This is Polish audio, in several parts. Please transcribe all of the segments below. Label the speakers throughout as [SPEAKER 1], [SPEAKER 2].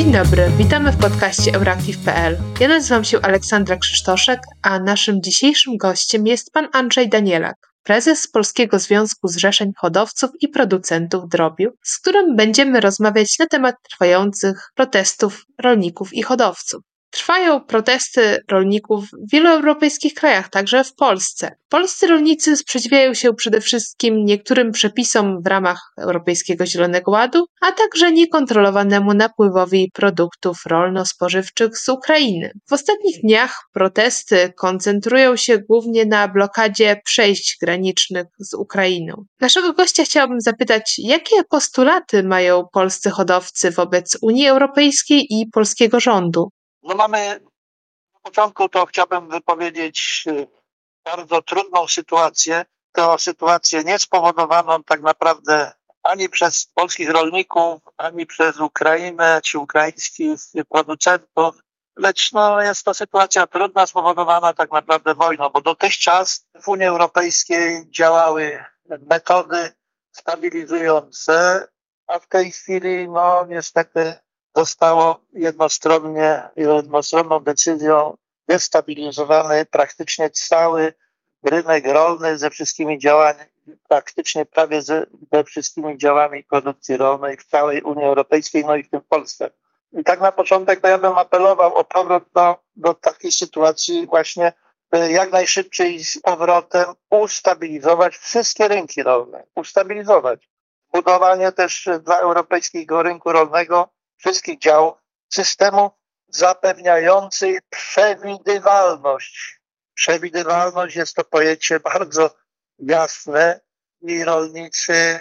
[SPEAKER 1] Dzień dobry, witamy w podcaście Euractiv.pl. Ja nazywam się Aleksandra Krzysztoszek, a naszym dzisiejszym gościem jest pan Andrzej Danielak, prezes Polskiego Związku Zrzeszeń Hodowców i Producentów Drobiu, z którym będziemy rozmawiać na temat trwających protestów rolników i hodowców. Trwają protesty rolników w wielu europejskich krajach, także w Polsce. Polscy rolnicy sprzeciwiają się przede wszystkim niektórym przepisom w ramach Europejskiego Zielonego Ładu, a także niekontrolowanemu napływowi produktów rolno-spożywczych z Ukrainy. W ostatnich dniach protesty koncentrują się głównie na blokadzie przejść granicznych z Ukrainą. Naszego gościa chciałabym zapytać, jakie postulaty mają polscy hodowcy wobec Unii Europejskiej i polskiego rządu?
[SPEAKER 2] No mamy, na początku to chciałbym wypowiedzieć y, bardzo trudną sytuację. To sytuację nie spowodowaną tak naprawdę ani przez polskich rolników, ani przez Ukrainę czy ukraińskich producentów, lecz no, jest to sytuacja trudna, spowodowana tak naprawdę wojną, bo dotychczas w Unii Europejskiej działały metody stabilizujące, a w tej chwili, no niestety, zostało jednostronnie, jednostronną decyzją destabilizowany praktycznie cały rynek rolny ze wszystkimi działaniami, praktycznie prawie ze, ze wszystkimi działami produkcji rolnej w całej Unii Europejskiej, no i w tym Polsce. I tak na początek to ja bym apelował o powrót do, do takiej sytuacji właśnie jak najszybciej z powrotem ustabilizować wszystkie rynki rolne. Ustabilizować. Budowanie też dla europejskiego rynku rolnego wszystkich dział systemu zapewniających przewidywalność. Przewidywalność jest to pojęcie bardzo jasne i rolnicy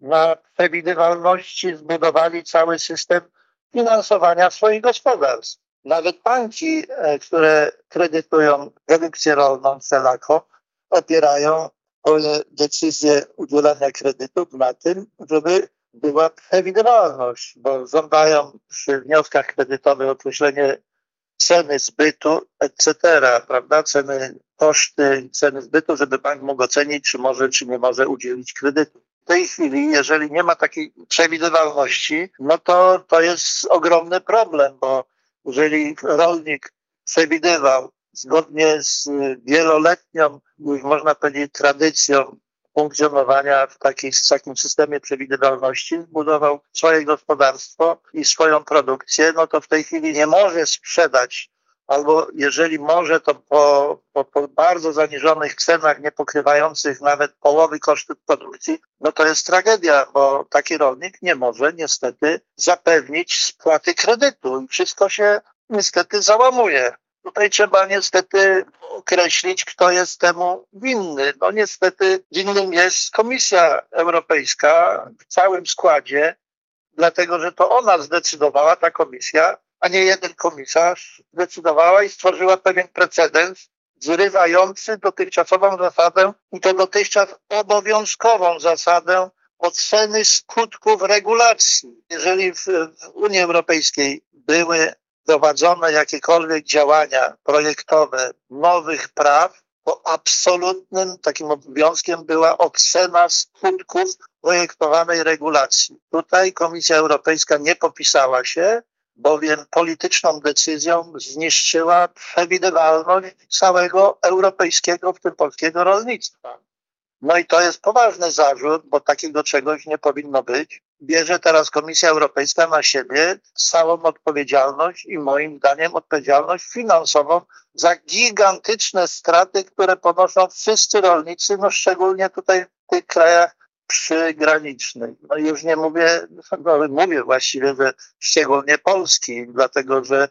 [SPEAKER 2] na przewidywalności zbudowali cały system finansowania swoich gospodarstw. Nawet banki, e, które kredytują produkcję rolną CELACO, opierają decyzje udzielania kredytów na tym, żeby była przewidywalność, bo żądają przy wnioskach kredytowych określenie ceny zbytu, etc., prawda? Ceny, koszty, ceny zbytu, żeby bank mógł ocenić, czy może, czy nie może udzielić kredytu. W tej chwili, jeżeli nie ma takiej przewidywalności, no to to jest ogromny problem, bo jeżeli rolnik przewidywał zgodnie z wieloletnią, można powiedzieć, tradycją funkcjonowania w, takiej, w takim systemie przewidywalności, zbudował swoje gospodarstwo i swoją produkcję, no to w tej chwili nie może sprzedać albo jeżeli może, to po, po, po, bardzo zaniżonych cenach, nie pokrywających nawet połowy kosztów produkcji, no to jest tragedia, bo taki rolnik nie może niestety zapewnić spłaty kredytu i wszystko się niestety załamuje. Tutaj trzeba niestety określić, kto jest temu winny. No niestety winnym jest Komisja Europejska w całym składzie, dlatego że to ona zdecydowała, ta komisja, a nie jeden komisarz, zdecydowała i stworzyła pewien precedens zrywający dotychczasową zasadę i to dotychczas obowiązkową zasadę oceny skutków regulacji. Jeżeli w Unii Europejskiej były prowadzone jakiekolwiek działania projektowe nowych praw, to absolutnym takim obowiązkiem była ocena skutków projektowanej regulacji. Tutaj Komisja Europejska nie popisała się, bowiem polityczną decyzją zniszczyła przewidywalność całego europejskiego, w tym polskiego rolnictwa. No i to jest poważny zarzut, bo takiego czegoś nie powinno być. Bierze teraz Komisja Europejska na siebie całą odpowiedzialność i moim zdaniem odpowiedzialność finansową za gigantyczne straty, które ponoszą wszyscy rolnicy, no szczególnie tutaj w tych krajach przygranicznych. No już nie mówię, no mówię właściwie, że szczególnie Polski, dlatego że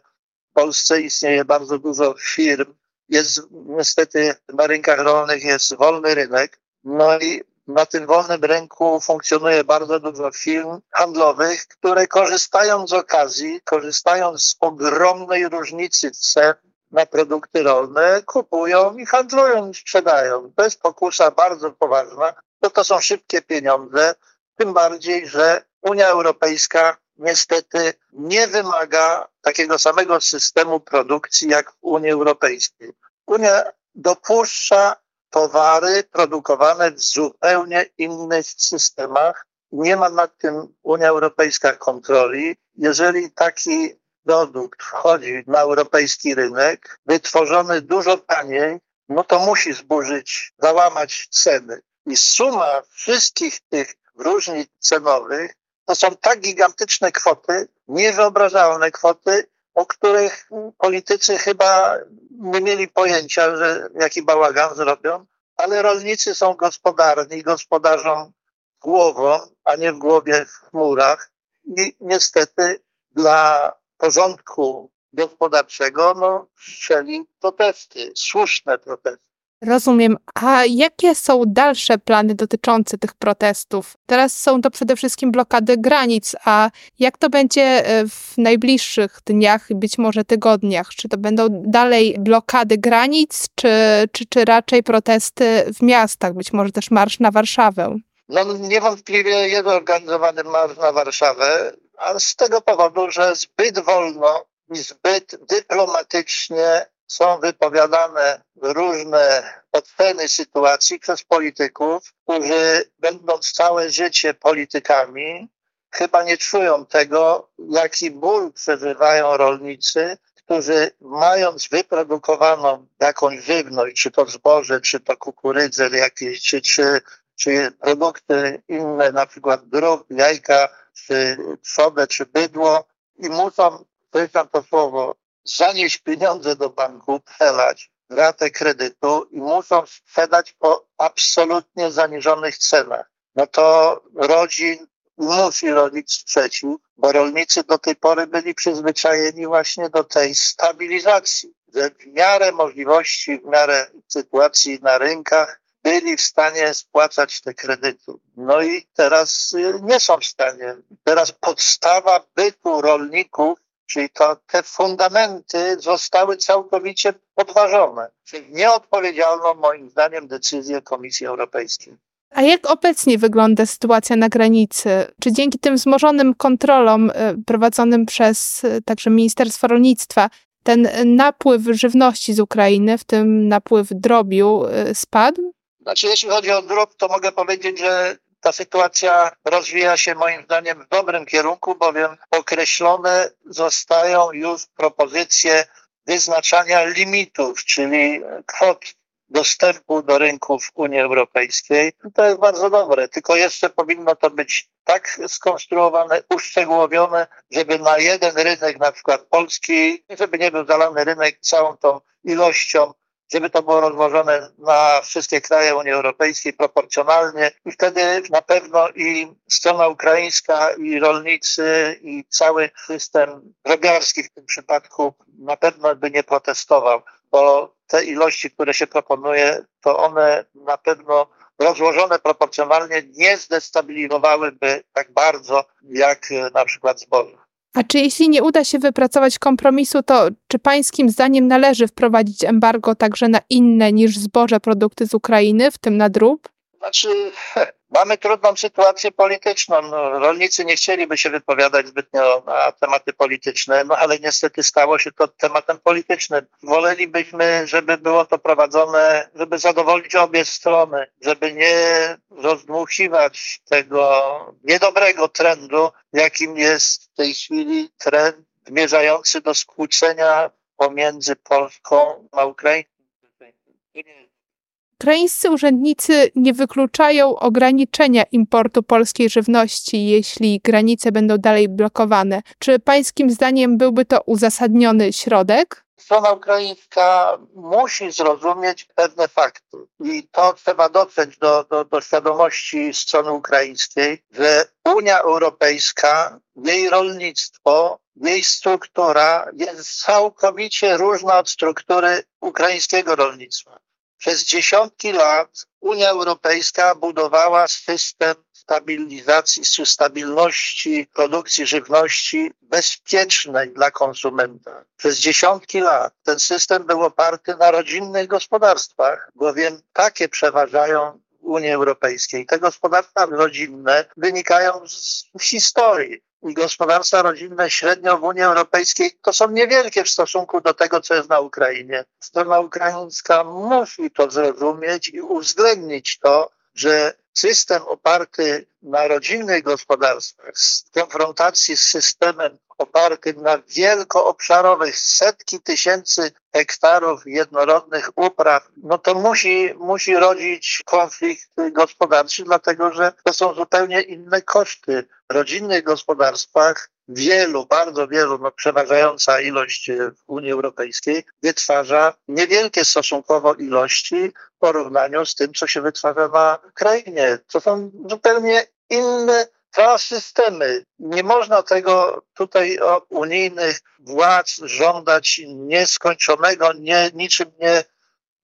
[SPEAKER 2] w Polsce istnieje bardzo dużo firm, jest niestety na rynkach rolnych jest wolny rynek, no i na tym wolnym rynku funkcjonuje bardzo dużo firm handlowych, które korzystają z okazji, korzystają z ogromnej różnicy cen na produkty rolne, kupują i handlują i sprzedają. To jest pokusa bardzo poważna, bo to są szybkie pieniądze, tym bardziej, że Unia Europejska niestety nie wymaga takiego samego systemu produkcji jak w Unii Europejskiej. Unia dopuszcza towary produkowane w zupełnie innych systemach nie ma nad tym Unia Europejska kontroli. Jeżeli taki produkt wchodzi na europejski rynek, wytworzony dużo taniej, no to musi zburzyć, załamać ceny. I suma wszystkich tych różnic cenowych to są tak gigantyczne kwoty, niewyobrażalne kwoty, o których politycy chyba nie mieli pojęcia, że jaki bałagan zrobią, ale rolnicy są gospodarni, gospodarzą głową, a nie w głowie w chmurach. I niestety dla porządku gospodarczego no, strzeli protesty, słuszne protesty.
[SPEAKER 1] Rozumiem. A jakie są dalsze plany dotyczące tych protestów? Teraz są to przede wszystkim blokady granic, a jak to będzie e, w najbliższych dniach, być może tygodniach? Czy to będą dalej blokady granic, czy, czy, czy raczej protesty w miastach, być może też marsz na Warszawę?
[SPEAKER 2] No niewątpliwie jest organizowany marsz na Warszawę, ale z tego powodu, że zbyt wolno i zbyt dyplomatycznie są wypowiadane różne oceny sytuacji przez polityków, którzy będąc całe życie politykami, chyba nie czują tego, jaki ból przeżywają rolnicy, którzy mając wyprodukowaną jakąś żywność, czy to zboże, czy to kukurydzę jakieś, czy, czy, czy produkty inne, na przykład drób, jajka, czy trzodę, czy bydło i muszą, słyszałem to słowo, zanieść pieniądze do banku, przelać ratę kredytu i muszą sprzedać po absolutnie zaniżonych cenach. No to rodzin musi rodzić sprzeciw, bo rolnicy do tej pory byli przyzwyczajeni właśnie do tej stabilizacji, że w miarę możliwości, w miarę sytuacji na rynkach byli w stanie spłacać te kredyty. No i teraz nie są w stanie. Teraz podstawa bytu rolników Czyli to, te fundamenty zostały całkowicie podważone. Czyli nieodpowiedzialną moim zdaniem decyzję Komisji Europejskiej.
[SPEAKER 1] A jak obecnie wygląda sytuacja na granicy? Czy dzięki tym wzmożonym kontrolom e, prowadzonym przez e, także Ministerstwo Rolnictwa ten napływ żywności z Ukrainy, w tym napływ drobiu, e, spadł?
[SPEAKER 2] Znaczy, jeśli chodzi o drób, to mogę powiedzieć, że ta sytuacja rozwija się moim zdaniem w dobrym kierunku, bowiem określone zostają już propozycje wyznaczania limitów, czyli kwot dostępu do rynków Unii Europejskiej. To jest bardzo dobre, tylko jeszcze powinno to być tak skonstruowane, uszczegółowione, żeby na jeden rynek, na przykład polski, żeby nie był zalany rynek całą tą ilością żeby to było rozłożone na wszystkie kraje Unii Europejskiej proporcjonalnie i wtedy na pewno i strona ukraińska, i rolnicy, i cały system drobiarski w tym przypadku na pewno by nie protestował, bo te ilości, które się proponuje, to one na pewno rozłożone proporcjonalnie nie zdestabilizowałyby tak bardzo jak na przykład zboże.
[SPEAKER 1] A czy jeśli nie uda się wypracować kompromisu, to czy pańskim zdaniem należy wprowadzić embargo także na inne niż zboże produkty z Ukrainy, w tym na drób?
[SPEAKER 2] Znaczy, mamy trudną sytuację polityczną. No, rolnicy nie chcieliby się wypowiadać zbytnio na tematy polityczne, no ale niestety stało się to tematem politycznym. Wolelibyśmy, żeby było to prowadzone, żeby zadowolić obie strony, żeby nie rozdmuchiwać tego niedobrego trendu, jakim jest w tej chwili trend zmierzający do skłócenia pomiędzy Polską a Ukrainą.
[SPEAKER 1] Ukraińscy urzędnicy nie wykluczają ograniczenia importu polskiej żywności, jeśli granice będą dalej blokowane. Czy pańskim zdaniem byłby to uzasadniony środek?
[SPEAKER 2] Strona ukraińska musi zrozumieć pewne fakty i to trzeba dotrzeć do, do, do świadomości strony ukraińskiej, że Unia Europejska, jej rolnictwo, jej struktura jest całkowicie różna od struktury ukraińskiego rolnictwa. Przez dziesiątki lat Unia Europejska budowała system stabilizacji, stabilności produkcji żywności bezpiecznej dla konsumenta. Przez dziesiątki lat ten system był oparty na rodzinnych gospodarstwach, bowiem takie przeważają Unii Europejskiej. Te gospodarstwa rodzinne wynikają z historii gospodarstwa rodzinne średnio w Unii Europejskiej to są niewielkie w stosunku do tego, co jest na Ukrainie. Strona ukraińska musi to zrozumieć i uwzględnić to, że system oparty na rodzinnych gospodarstwach w konfrontacji z systemem opartym na wielkoobszarowych, setki tysięcy hektarów jednorodnych upraw, no to musi, musi rodzić konflikt gospodarczy, dlatego że to są zupełnie inne koszty. W rodzinnych gospodarstwach wielu, bardzo wielu, no przeważająca ilość w Unii Europejskiej wytwarza niewielkie stosunkowo ilości w porównaniu z tym, co się wytwarza na Ukrainie. To są zupełnie inne dwa systemy. Nie można tego tutaj od unijnych władz żądać nieskończonego, nie, niczym nie,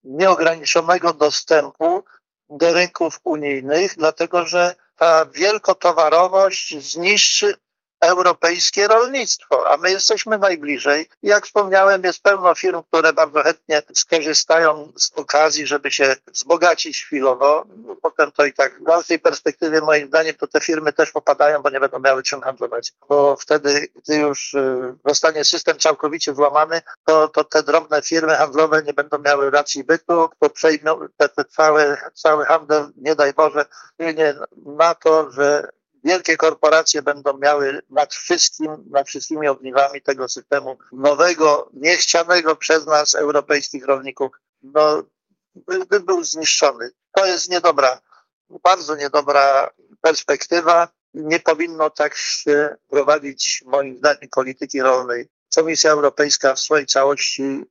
[SPEAKER 2] nieograniczonego dostępu do rynków unijnych, dlatego że ta wielkotowarowość zniszczy europejskie rolnictwo, a my jesteśmy najbliżej. Jak wspomniałem, jest pełno firm, które bardzo chętnie skorzystają z okazji, żeby się wzbogacić chwilowo. Potem to i tak w dalszej perspektywie, moim zdaniem, to te firmy też popadają, bo nie będą miały czym handlować. Bo wtedy, gdy już y, zostanie system całkowicie włamany, to, to te drobne firmy handlowe nie będą miały racji bytu, to przejmą te, te cały, cały handel, nie daj Boże, nie na to, że wielkie korporacje będą miały nad wszystkim, nad wszystkimi ogniwami tego systemu nowego, niechcianego przez nas, europejskich rolników, no, by, by był zniszczony. To jest niedobra, bardzo niedobra perspektywa. Nie powinno tak się prowadzić, moim zdaniem, polityki rolnej. Komisja Europejska w swojej całości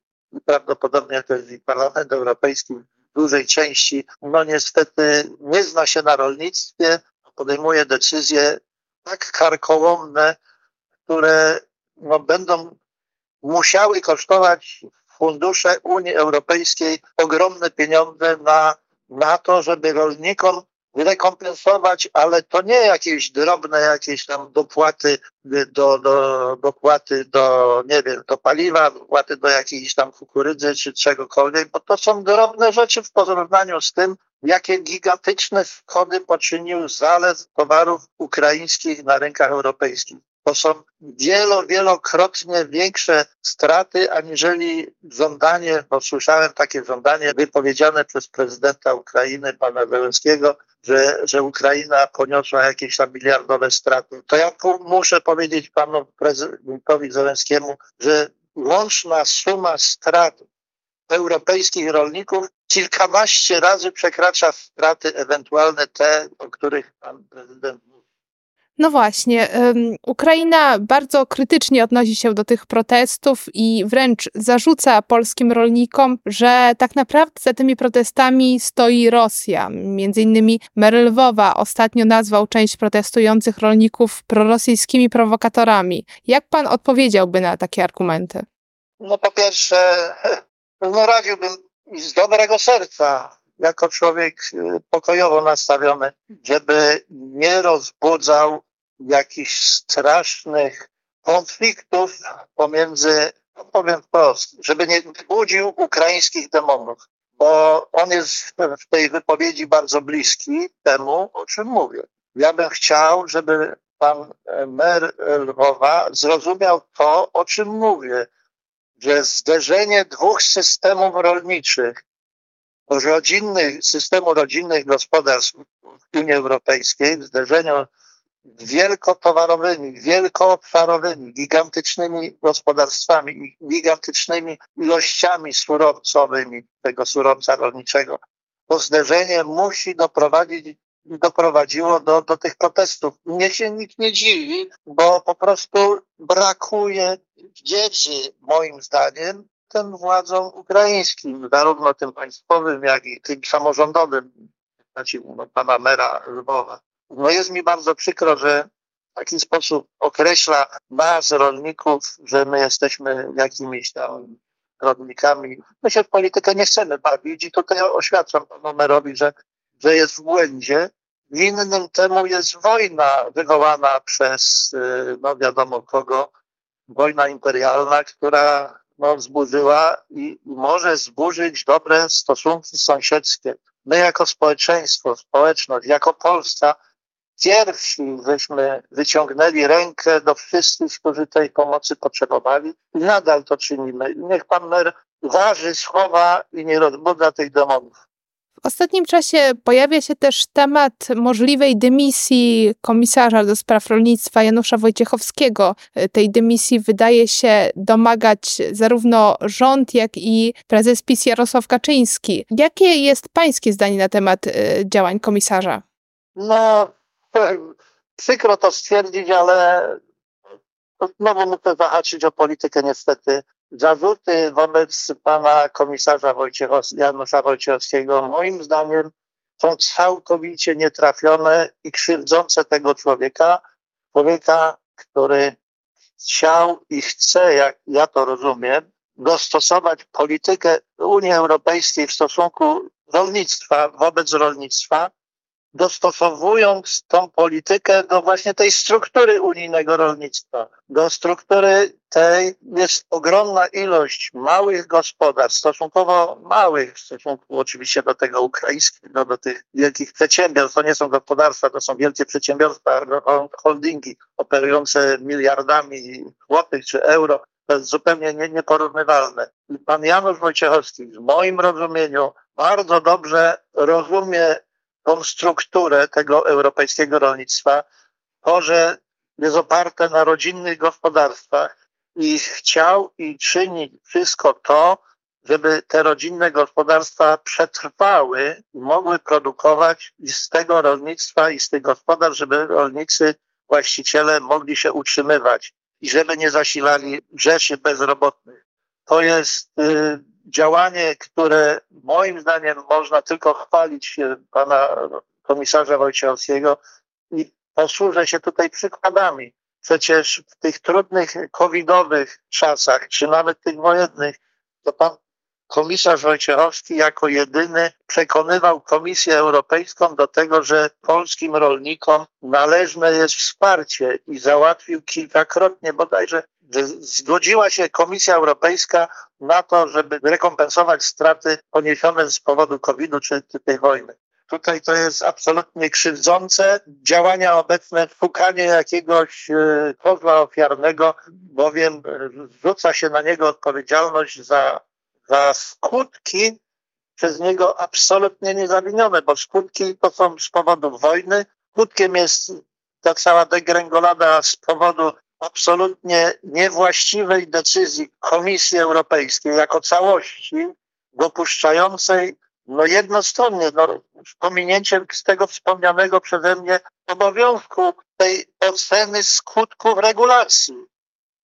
[SPEAKER 2] prawdopodobnie też i Parlament Europejski w dużej części, no niestety nie zna się na rolnictwie, podejmuje decyzje tak karkołomne, które no, będą musiały kosztować fundusze Unii Europejskiej ogromne pieniądze na, na to, żeby rolnikom rekompensować, ale to nie jakieś drobne jakieś tam dopłaty do, do, dopłaty do, nie wiem, do paliwa, dopłaty do jakiejś tam kukurydzy czy czegokolwiek, bo to są drobne rzeczy w porównaniu z tym, jakie gigantyczne szkody poczynił zalew towarów ukraińskich na rynkach europejskich. To są wielo, wielokrotnie większe straty, aniżeli żądanie, bo słyszałem takie żądanie wypowiedziane przez prezydenta Ukrainy, pana Zelenskiego, że, że Ukraina poniosła jakieś tam miliardowe straty. To ja muszę powiedzieć panu prezydentowi Zelenskiemu, że łączna suma strat europejskich rolników kilkanaście razy przekracza straty ewentualne te, o których pan prezydent mówi.
[SPEAKER 1] No właśnie, Ukraina bardzo krytycznie odnosi się do tych protestów i wręcz zarzuca polskim rolnikom, że tak naprawdę za tymi protestami stoi Rosja. Między innymi mer Lwowa ostatnio nazwał część protestujących rolników prorosyjskimi prowokatorami. Jak pan odpowiedziałby na takie argumenty?
[SPEAKER 2] No po pierwsze, no radziłbym z dobrego serca, jako człowiek y, pokojowo nastawiony, żeby nie rozbudzał jakichś strasznych konfliktów pomiędzy, no powiem wprost, żeby nie budził ukraińskich demonów, bo on jest w tej wypowiedzi bardzo bliski temu, o czym mówię. Ja bym chciał, żeby pan mer Lwowa zrozumiał to, o czym mówię że zderzenie dwóch systemów rolniczych, rodzinnych, systemu rodzinnych gospodarstw w Unii Europejskiej, w zderzeniu wielkotowarowymi, wielkoobszarowymi, gigantycznymi gospodarstwami i gigantycznymi ilościami surowcowymi tego surowca rolniczego. To zderzenie musi doprowadzić doprowadziło do, do tych protestów. Mnie się nikt nie dziwi, bo po prostu brakuje wiedzy, moim zdaniem, tym władzom ukraińskim, zarówno tym państwowym, jak i tym samorządowym, znaczy no, pana mera Lwowa. No jest mi bardzo przykro, że w taki sposób określa nas, rolników, że my jesteśmy jakimiś tam rolnikami. My się w politykę nie chcemy bawić i tutaj oświadczam panu merowi, że że jest w błędzie. Winnym temu jest wojna wywołana przez, y, no wiadomo kogo, wojna imperialna, która no, zburzyła i może zburzyć dobre stosunki sąsiedzkie. My jako społeczeństwo, społeczność, jako Polska pierwsi żeśmy wyciągnęli rękę do wszystkich, którzy tej pomocy potrzebowali i nadal to czynimy. Niech pan mer waży słowa i nie rozbudza tych demonów.
[SPEAKER 1] W ostatnim czasie pojawia się też temat możliwej dymisji komisarza do spraw rolnictwa Janusza Wojciechowskiego. Tej dymisji wydaje się domagać zarówno rząd, jak i prezes PiS Jarosław Kaczyński. Jakie jest pańskie zdanie na temat y, działań komisarza?
[SPEAKER 2] No, przykro to stwierdzić, ale znowu muszę zahaczyć o politykę niestety. Zarzuty wobec pana komisarza Wojciechowskiego, Janusza Wojciechowskiego moim zdaniem są całkowicie nietrafione i krzywdzące tego człowieka. Człowieka, który chciał i chce, jak ja to rozumiem, dostosować politykę Unii Europejskiej w stosunku rolnictwa, wobec rolnictwa, dostosowując tą politykę do właśnie tej struktury unijnego rolnictwa. Do struktury tej jest ogromna ilość małych gospodarstw, stosunkowo małych, w stosunku oczywiście do tego ukraińskiego, do tych wielkich przedsiębiorstw. To nie są gospodarstwa, to są wielkie przedsiębiorstwa, holdingi operujące miliardami złotych czy euro. To jest zupełnie nie, nieporównywalne. Pan Janusz Wojciechowski w moim rozumieniu bardzo dobrze rozumie tą strukturę tego europejskiego rolnictwa, to, że jest oparte na rodzinnych gospodarstwach i chciał i czyni wszystko to, żeby te rodzinne gospodarstwa przetrwały i mogły produkować i z tego rolnictwa i z tych gospodarstw, żeby rolnicy, właściciele mogli się utrzymywać i żeby nie zasilali rzeszy bezrobotnych. To jest y, działanie, które moim zdaniem można tylko chwalić pana komisarza Wojciechowskiego i posłużę się tutaj przykładami. Przecież w tych trudnych covidowych czasach, czy nawet tych wojennych, to pan komisarz Wojciechowski jako jedyny przekonywał Komisję Europejską do tego, że polskim rolnikom należne jest wsparcie i załatwił kilkakrotnie bodajże zgodziła się Komisja Europejska na to, żeby rekompensować straty poniesione z powodu COVID-u czy, tej wojny. Tutaj to jest absolutnie krzywdzące. Działania obecne, szukanie jakiegoś e, kozła ofiarnego, bowiem e, rzuca się na niego odpowiedzialność za, za skutki przez niego absolutnie niezawinione, bo skutki to są z powodu wojny. Skutkiem jest ta cała degrengolada z powodu absolutnie niewłaściwej decyzji Komisji Europejskiej jako całości, dopuszczającej no jednostronnie, no, z pominięciem z tego wspomnianego przeze mnie obowiązku tej oceny skutków regulacji.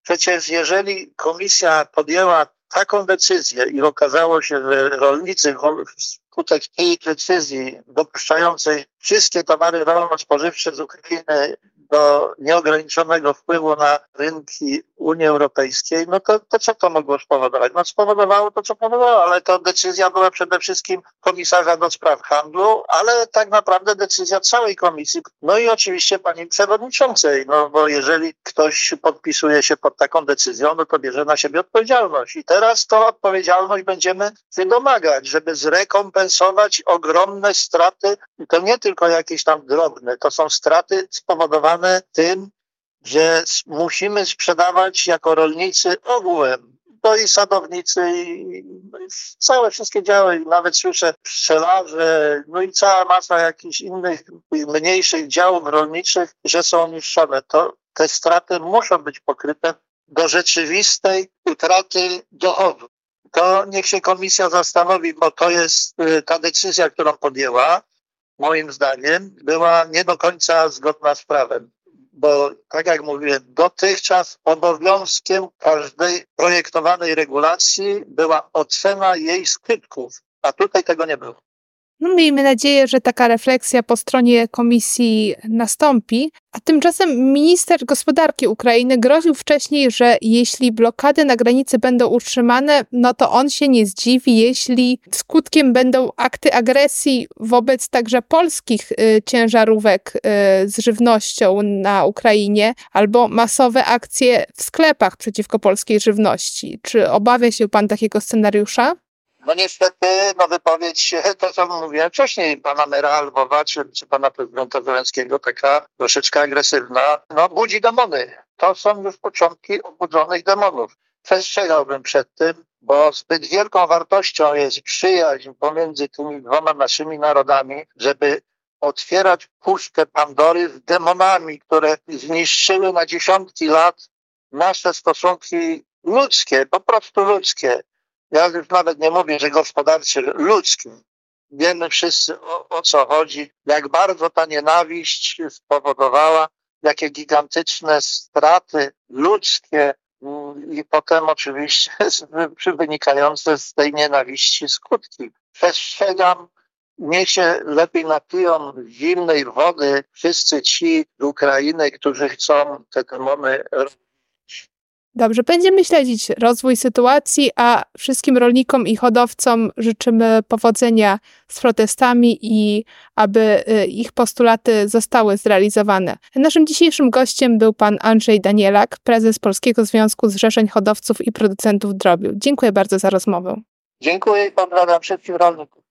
[SPEAKER 2] Przecież jeżeli komisja podjęła taką decyzję i okazało się, że rolnicy wskutek tej decyzji dopuszczającej wszystkie towary rolno-spożywcze z Ukrainy do nieograniczonego wpływu na rynki Unii Europejskiej, no to, to co to mogło spowodować? No spowodowało to, co spowodowało, ale to decyzja była przede wszystkim komisarza do spraw handlu, ale tak naprawdę decyzja całej komisji, no i oczywiście pani przewodniczącej, no bo jeżeli ktoś podpisuje się pod taką decyzją, no to bierze na siebie odpowiedzialność. I teraz tą odpowiedzialność będziemy domagać, żeby zrekompensować ogromne straty, i to nie tylko jakieś tam drobne, to są straty spowodowane tym, że musimy sprzedawać jako rolnicy ogółem. To i sadownicy, i, no całe wszystkie działy, nawet słyszę pszczelarze, no i cała masa jakichś innych, mniejszych działów rolniczych, że są niszczone. To te straty muszą być pokryte do rzeczywistej utraty dochodu. To niech się komisja zastanowi, bo to jest y, ta decyzja, którą podjęła, moim zdaniem, była nie do końca zgodna z prawem bo tak jak mówiłem, dotychczas obowiązkiem każdej projektowanej regulacji była ocena jej skutków, a tutaj tego nie było.
[SPEAKER 1] No, miejmy nadzieję, że taka refleksja po stronie komisji nastąpi. A tymczasem minister gospodarki Ukrainy groził wcześniej, że jeśli blokady na granicy będą utrzymane, no to on się nie zdziwi, jeśli skutkiem będą akty agresji wobec także polskich y, ciężarówek y, z żywnością na Ukrainie albo masowe akcje w sklepach przeciwko polskiej żywności. Czy obawia się pan takiego scenariusza?
[SPEAKER 2] No niestety, no wypowiedź, to co mówiłem wcześniej, pana mera Lwowa, czy, czy pana prezydenta Zełenskiego, taka troszeczkę agresywna, no budzi demony. To są już początki obudzonych demonów. Przestrzegałbym przed tym, bo zbyt wielką wartością jest przyjaźń pomiędzy tymi dwoma naszymi narodami, żeby otwierać puszkę Pandory z demonami, które zniszczyły na dziesiątki lat nasze stosunki ludzkie, po prostu ludzkie. Ja już nawet nie mówię, że gospodarcze, ludzkie. Wiemy wszyscy o, o co chodzi, jak bardzo ta nienawiść spowodowała, jakie gigantyczne straty ludzkie mm, i potem oczywiście wynikające z tej nienawiści skutki. Przestrzegam, niech się lepiej napiją zimnej wody wszyscy ci z Ukrainy, którzy chcą te demony
[SPEAKER 1] Dobrze, będziemy śledzić rozwój sytuacji, a wszystkim rolnikom i hodowcom życzymy powodzenia z protestami i aby y, ich postulaty zostały zrealizowane. Naszym dzisiejszym gościem był pan Andrzej Danielak, prezes Polskiego Związku Zrzeszeń Hodowców i Producentów Drobiu. Dziękuję bardzo za rozmowę.
[SPEAKER 2] Dziękuję i pozdrawiam wszystkich rolników.